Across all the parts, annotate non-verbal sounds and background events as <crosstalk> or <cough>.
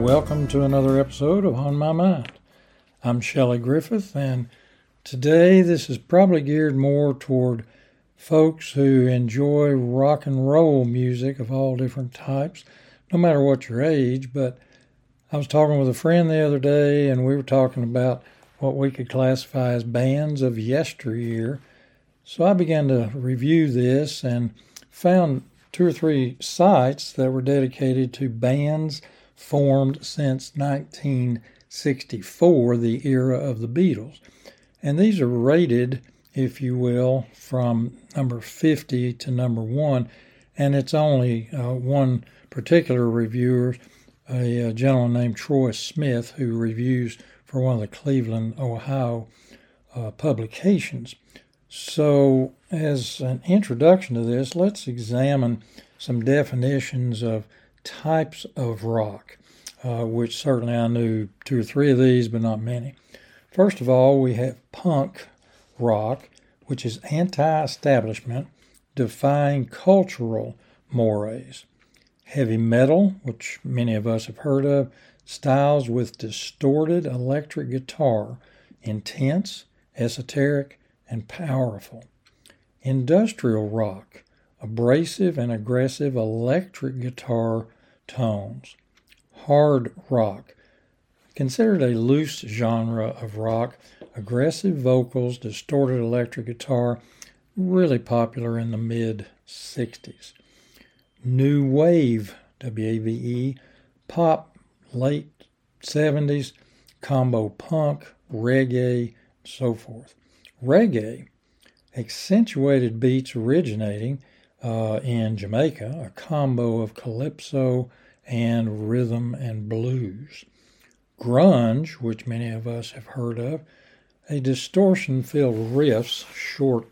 welcome to another episode of On My Mind. I'm Shelley Griffith, and today this is probably geared more toward folks who enjoy rock and roll music of all different types, no matter what your age. But I was talking with a friend the other day, and we were talking about what we could classify as bands of yesteryear. So I began to review this and found two or three sites that were dedicated to bands formed since 1964, the era of the Beatles. And these are rated, if you will, from number 50 to number one. And it's only uh, one particular reviewer, a, a gentleman named Troy Smith, who reviews for one of the Cleveland, Ohio uh, publications. So, as an introduction to this, let's examine some definitions of types of rock, uh, which certainly I knew two or three of these, but not many. First of all, we have punk rock, which is anti establishment, defying cultural mores. Heavy metal, which many of us have heard of, styles with distorted electric guitar, intense, esoteric, and powerful. Industrial rock, abrasive and aggressive electric guitar tones. Hard rock, considered a loose genre of rock, aggressive vocals, distorted electric guitar, really popular in the mid 60s. New wave, W A V E, pop, late 70s, combo punk, reggae, so forth reggae, accentuated beats originating uh, in Jamaica, a combo of calypso and rhythm and blues. Grunge, which many of us have heard of, a distortion filled riffs, short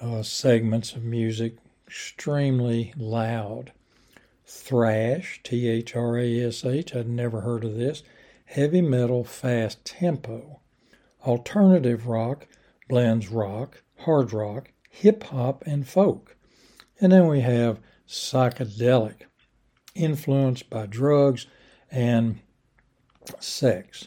uh, segments of music, extremely loud. Thrash, T H R A S H, I'd never heard of this. Heavy metal, fast tempo. Alternative rock, blends rock, hard rock, hip hop, and folk. And then we have psychedelic, influenced by drugs and sex.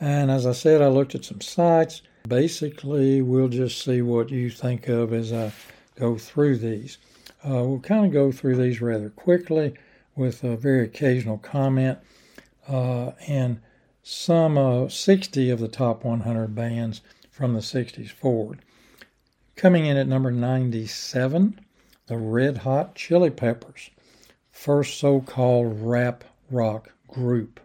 And as I said, I looked at some sites. Basically, we'll just see what you think of as I go through these. Uh, we'll kind of go through these rather quickly with a very occasional comment. Uh, and some uh, 60 of the top 100 bands from the 60s forward. Coming in at number 97, the Red Hot Chili Peppers, first so called rap rock group.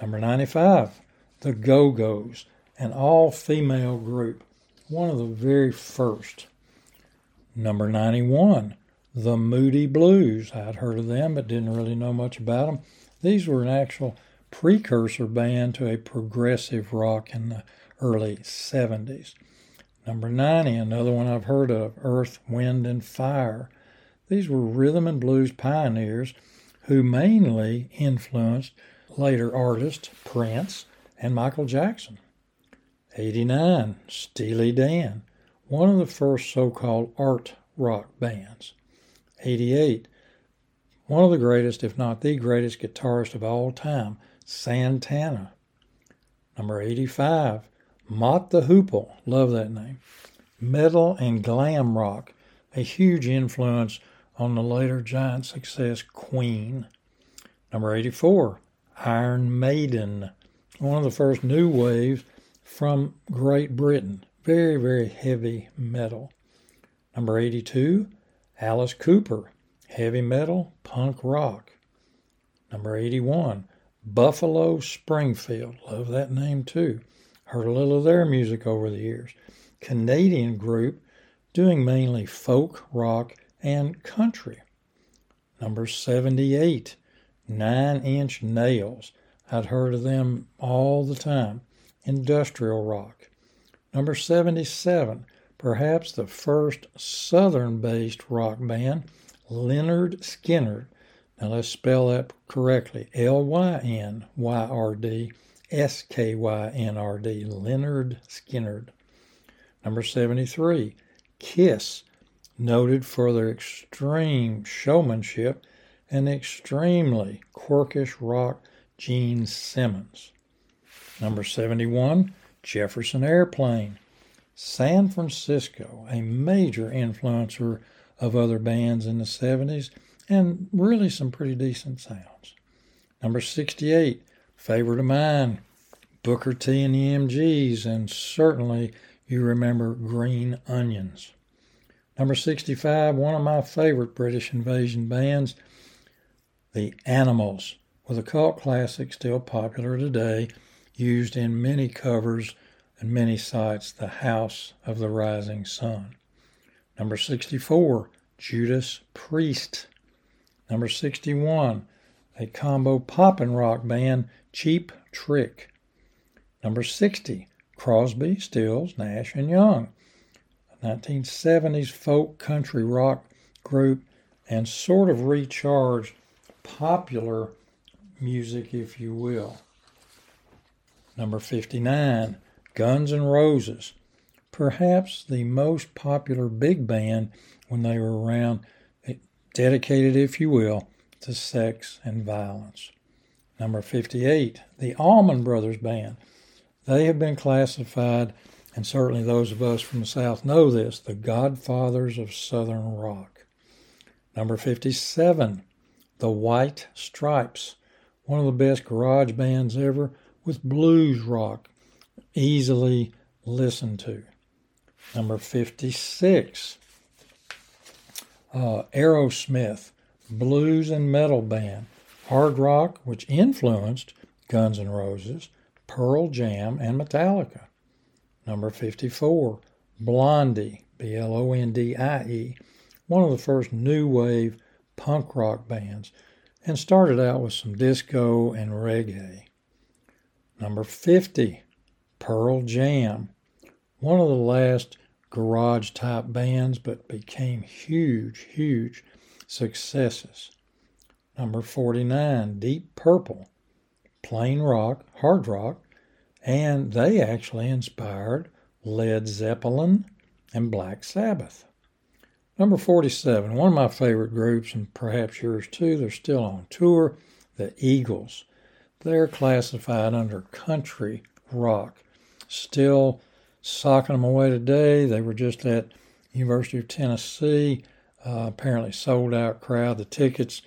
Number 95, the Go Go's, an all female group, one of the very first. Number 91, the Moody Blues. I'd heard of them but didn't really know much about them. These were an actual precursor band to a progressive rock in the early 70s. Number 90, another one I've heard of, Earth, Wind, and Fire. These were rhythm and blues pioneers who mainly influenced later artists Prince and Michael Jackson. 89, Steely Dan, one of the first so called art rock bands. 88, one of the greatest, if not the greatest guitarist of all time, Santana. Number 85, Mott the Hoople, love that name. Metal and glam rock, a huge influence on the later giant success Queen. Number 84, Iron Maiden, one of the first new waves from Great Britain. Very, very heavy metal. Number 82, Alice Cooper, heavy metal, punk rock. Number 81, Buffalo Springfield, love that name too. Heard a little of their music over the years. Canadian group doing mainly folk, rock, and country. Number 78, Nine Inch Nails. I'd heard of them all the time. Industrial rock. Number 77, perhaps the first southern based rock band, Lynyrd Skynyrd. Now let's spell that correctly L Y N Y R D S K Y N R D, Lynyrd Skynyrd. Number 73, Kiss, noted for their extreme showmanship and extremely quirkish rock Gene Simmons. Number 71, Jefferson Airplane. San Francisco, a major influencer of other bands in the 70s, and really some pretty decent sounds. Number 68, favorite of mine, Booker T and the MGs, and certainly you remember Green Onions. Number 65, one of my favorite British invasion bands, The Animals, with a cult classic still popular today, used in many covers and many sites, The House of the Rising Sun. Number 64, Judas Priest. Number 61, a combo pop and rock band, Cheap Trick. Number 60, Crosby, Stills, Nash, and Young. 1970s folk country rock group and sort of recharged popular music, if you will. Number 59, Guns N' Roses. Perhaps the most popular big band when they were around, dedicated, if you will, to sex and violence. Number 58, the Allman Brothers Band. They have been classified and certainly those of us from the South know this, the godfathers of Southern rock. Number 57, the White Stripes, one of the best garage bands ever with blues rock, easily listened to. Number 56, uh, Aerosmith, blues and metal band, hard rock, which influenced Guns N' Roses, Pearl Jam, and Metallica. Number 54, Blondie, B L O N D I E, one of the first new wave punk rock bands, and started out with some disco and reggae. Number 50, Pearl Jam, one of the last garage type bands, but became huge, huge successes. Number 49, Deep Purple, plain rock, hard rock, and they actually inspired Led Zeppelin and Black Sabbath. Number 47, one of my favorite groups, and perhaps yours too, they're still on tour, the Eagles. They're classified under country rock. Still socking them away today. They were just at University of Tennessee. Uh, apparently sold out crowd. The tickets,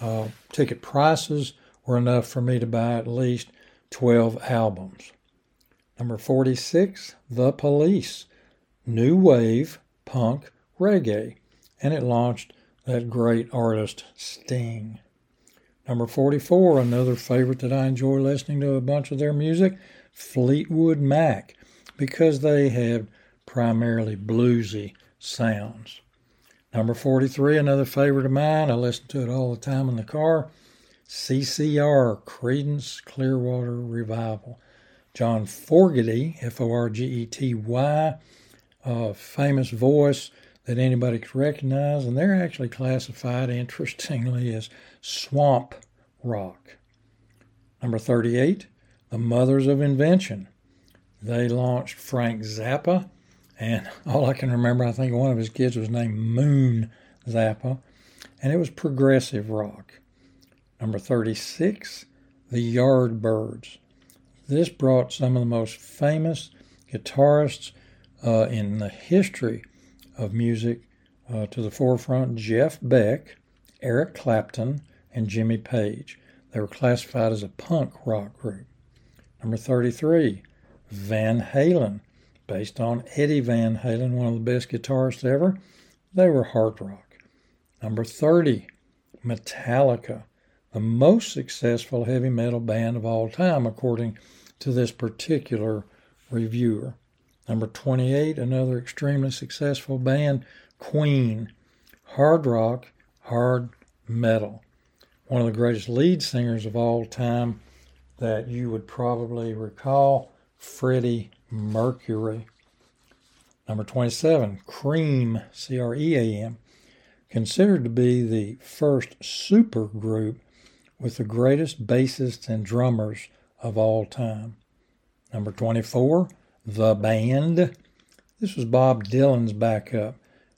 uh, ticket prices were enough for me to buy at least 12 albums. Number 46, The Police, new wave punk reggae, and it launched that great artist Sting. Number 44, another favorite that I enjoy listening to a bunch of their music, Fleetwood Mac, because they have primarily bluesy sounds. Number 43, another favorite of mine, I listen to it all the time in the car, CCR, Creedence Clearwater Revival. John Fogerty, F O R G E T Y, a famous voice that anybody could recognize, and they're actually classified, interestingly, <laughs> as swamp rock. Number 38, The Mothers of Invention. They launched Frank Zappa, and all I can remember, I think one of his kids was named Moon Zappa, and it was progressive rock. Number 36, The Yardbirds. This brought some of the most famous guitarists uh, in the history of music uh, to the forefront Jeff Beck, Eric Clapton, and Jimmy Page. They were classified as a punk rock group. Number 33, Van Halen, based on Eddie Van Halen, one of the best guitarists ever. They were hard rock. Number 30, Metallica, the most successful heavy metal band of all time, according to this particular reviewer. Number 28, another extremely successful band, Queen. Hard rock, hard metal. One of the greatest lead singers of all time that you would probably recall, Freddie Mercury. Number 27, Cream, C R E A M, considered to be the first super group with the greatest bassists and drummers of all time. Number 24, The Band. This was Bob Dylan's backup,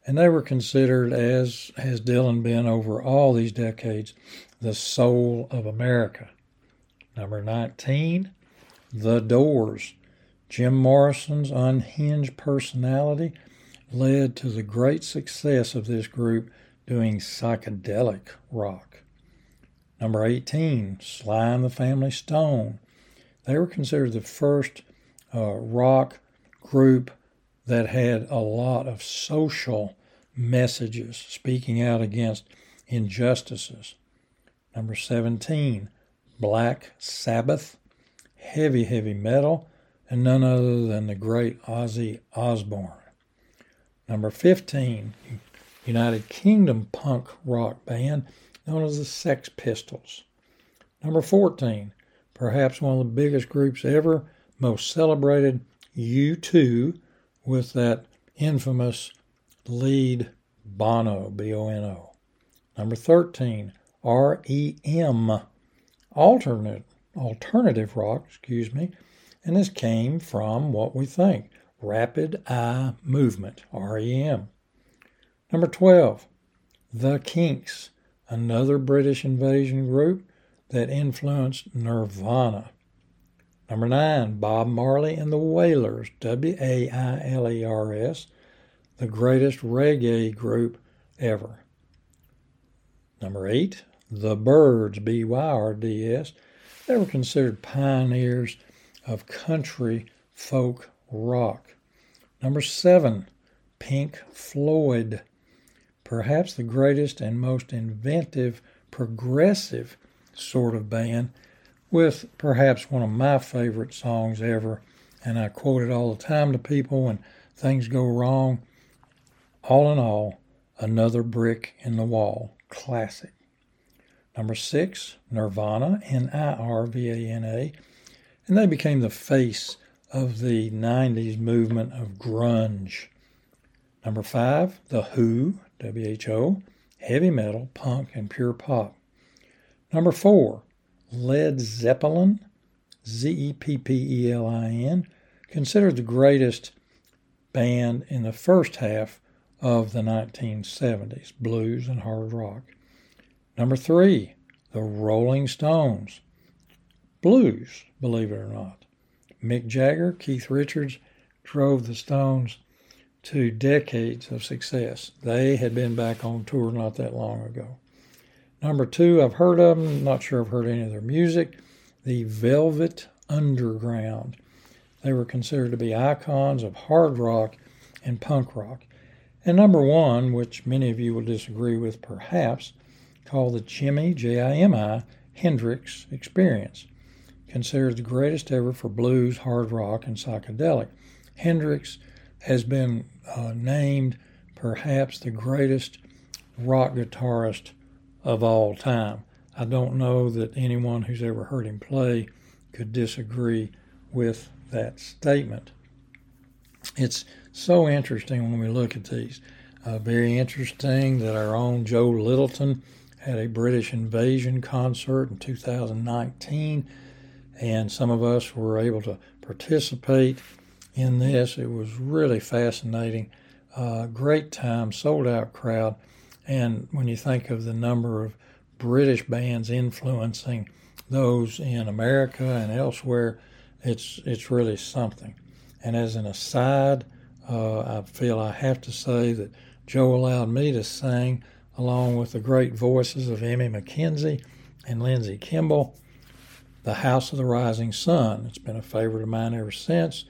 and they were considered, as has Dylan been over all these decades, the soul of America. Number 19, The Doors. Jim Morrison's unhinged personality led to the great success of this group doing psychedelic rock. Number 18, Sly and the Family Stone. They were considered the first uh, rock group that had a lot of social messages, speaking out against injustices. Number 17, Black Sabbath, heavy, heavy metal, and none other than the great Ozzy Osbourne. Number 15, United Kingdom punk rock band known as the Sex Pistols. Number 14, perhaps one of the biggest groups ever, most celebrated, U2, with that infamous lead Bono, B O N O. Number 13, REM, alternate, alternative rock, excuse me, and this came from what we think rapid eye movement, REM. Number 12, The Kinks, another British invasion group that influenced Nirvana. Number 9, Bob Marley and the Wailers, W A I L E R S, the greatest reggae group ever. Number 8, The Byrds, B Y R D S. They were considered pioneers of country folk rock. Number seven, Pink Floyd, perhaps the greatest and most inventive progressive sort of band, with perhaps one of my favorite songs ever. And I quote it all the time to people when things go wrong. All in all, another brick in the wall. Classic. Number six, Nirvana, N I R V A N A and they became the face of the 90s movement of grunge. Number five, The Who, WHO, heavy metal, punk, and pure pop. Number four, Led Zeppelin, Z E P P E L I N, considered the greatest band in the first half of the 1970s, blues and hard rock. Number three, the Rolling Stones, blues, believe it or not. Mick Jagger, Keith Richards drove the Stones to decades of success. They had been back on tour not that long ago. Number two, I've heard of them, not sure I've heard any of their music. The Velvet Underground. They were considered to be icons of hard rock and punk rock. And number one, which many of you will disagree with perhaps, called the Jimi, J I M I, Hendrix Experience considered the greatest ever for blues, hard rock, and psychedelic. Hendrix has been uh, named perhaps the greatest rock guitarist of all time. I don't know that anyone who's ever heard him play could disagree with that statement. It's so interesting when we look at these. Uh, very interesting that our own Joe Littleton had a British invasion concert in 2019 and some of us were able to participate in this. It was really fascinating. Uh, great time, sold out crowd. And when you think of the number of British bands influencing those in America and elsewhere, it's it's really something. And as an aside, uh, I feel I have to say that Joe allowed me to sing along with the great voices of Emmy McKenzie and Lindsey Kimball the House of the Rising Sun. It's been a favorite of mine ever since.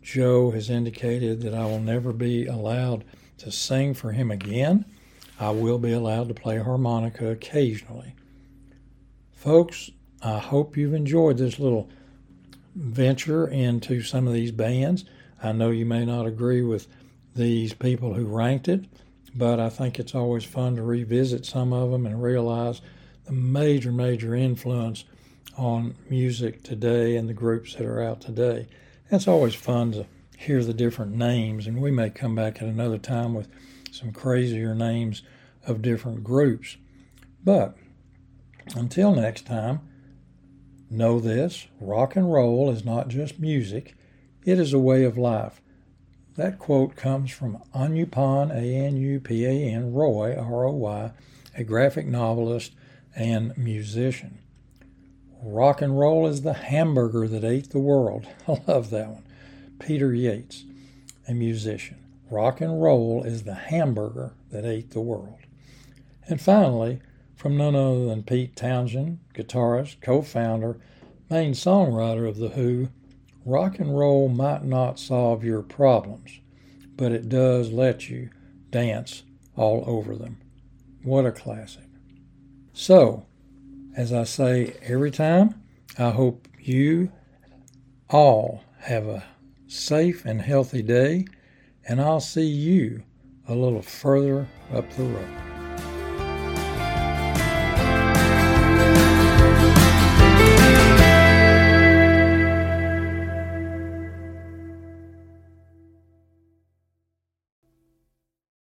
Joe has indicated that I will never be allowed to sing for him again. I will be allowed to play harmonica occasionally. Folks, I hope you've enjoyed this little venture into some of these bands. I know you may not agree with these people who ranked it, but I think it's always fun to revisit some of them and realize the major, major influence on music today and the groups that are out today. It's always fun to hear the different names, and we may come back at another time with some crazier names of different groups. But until next time, know this rock and roll is not just music, it is a way of life. That quote comes from Anupan, A N U P A N, Roy, R O Y, a graphic novelist and musician. Rock and roll is the hamburger that ate the world. <laughs> I love that one. Peter Yates, a musician. Rock and roll is the hamburger that ate the world. And finally, from none other than Pete Townshend, guitarist, co founder, main songwriter of The Who, rock and roll might not solve your problems, but it does let you dance all over them. What a classic. So, as I say every time, I hope you all have a safe and healthy day, and I'll see you a little further up the road.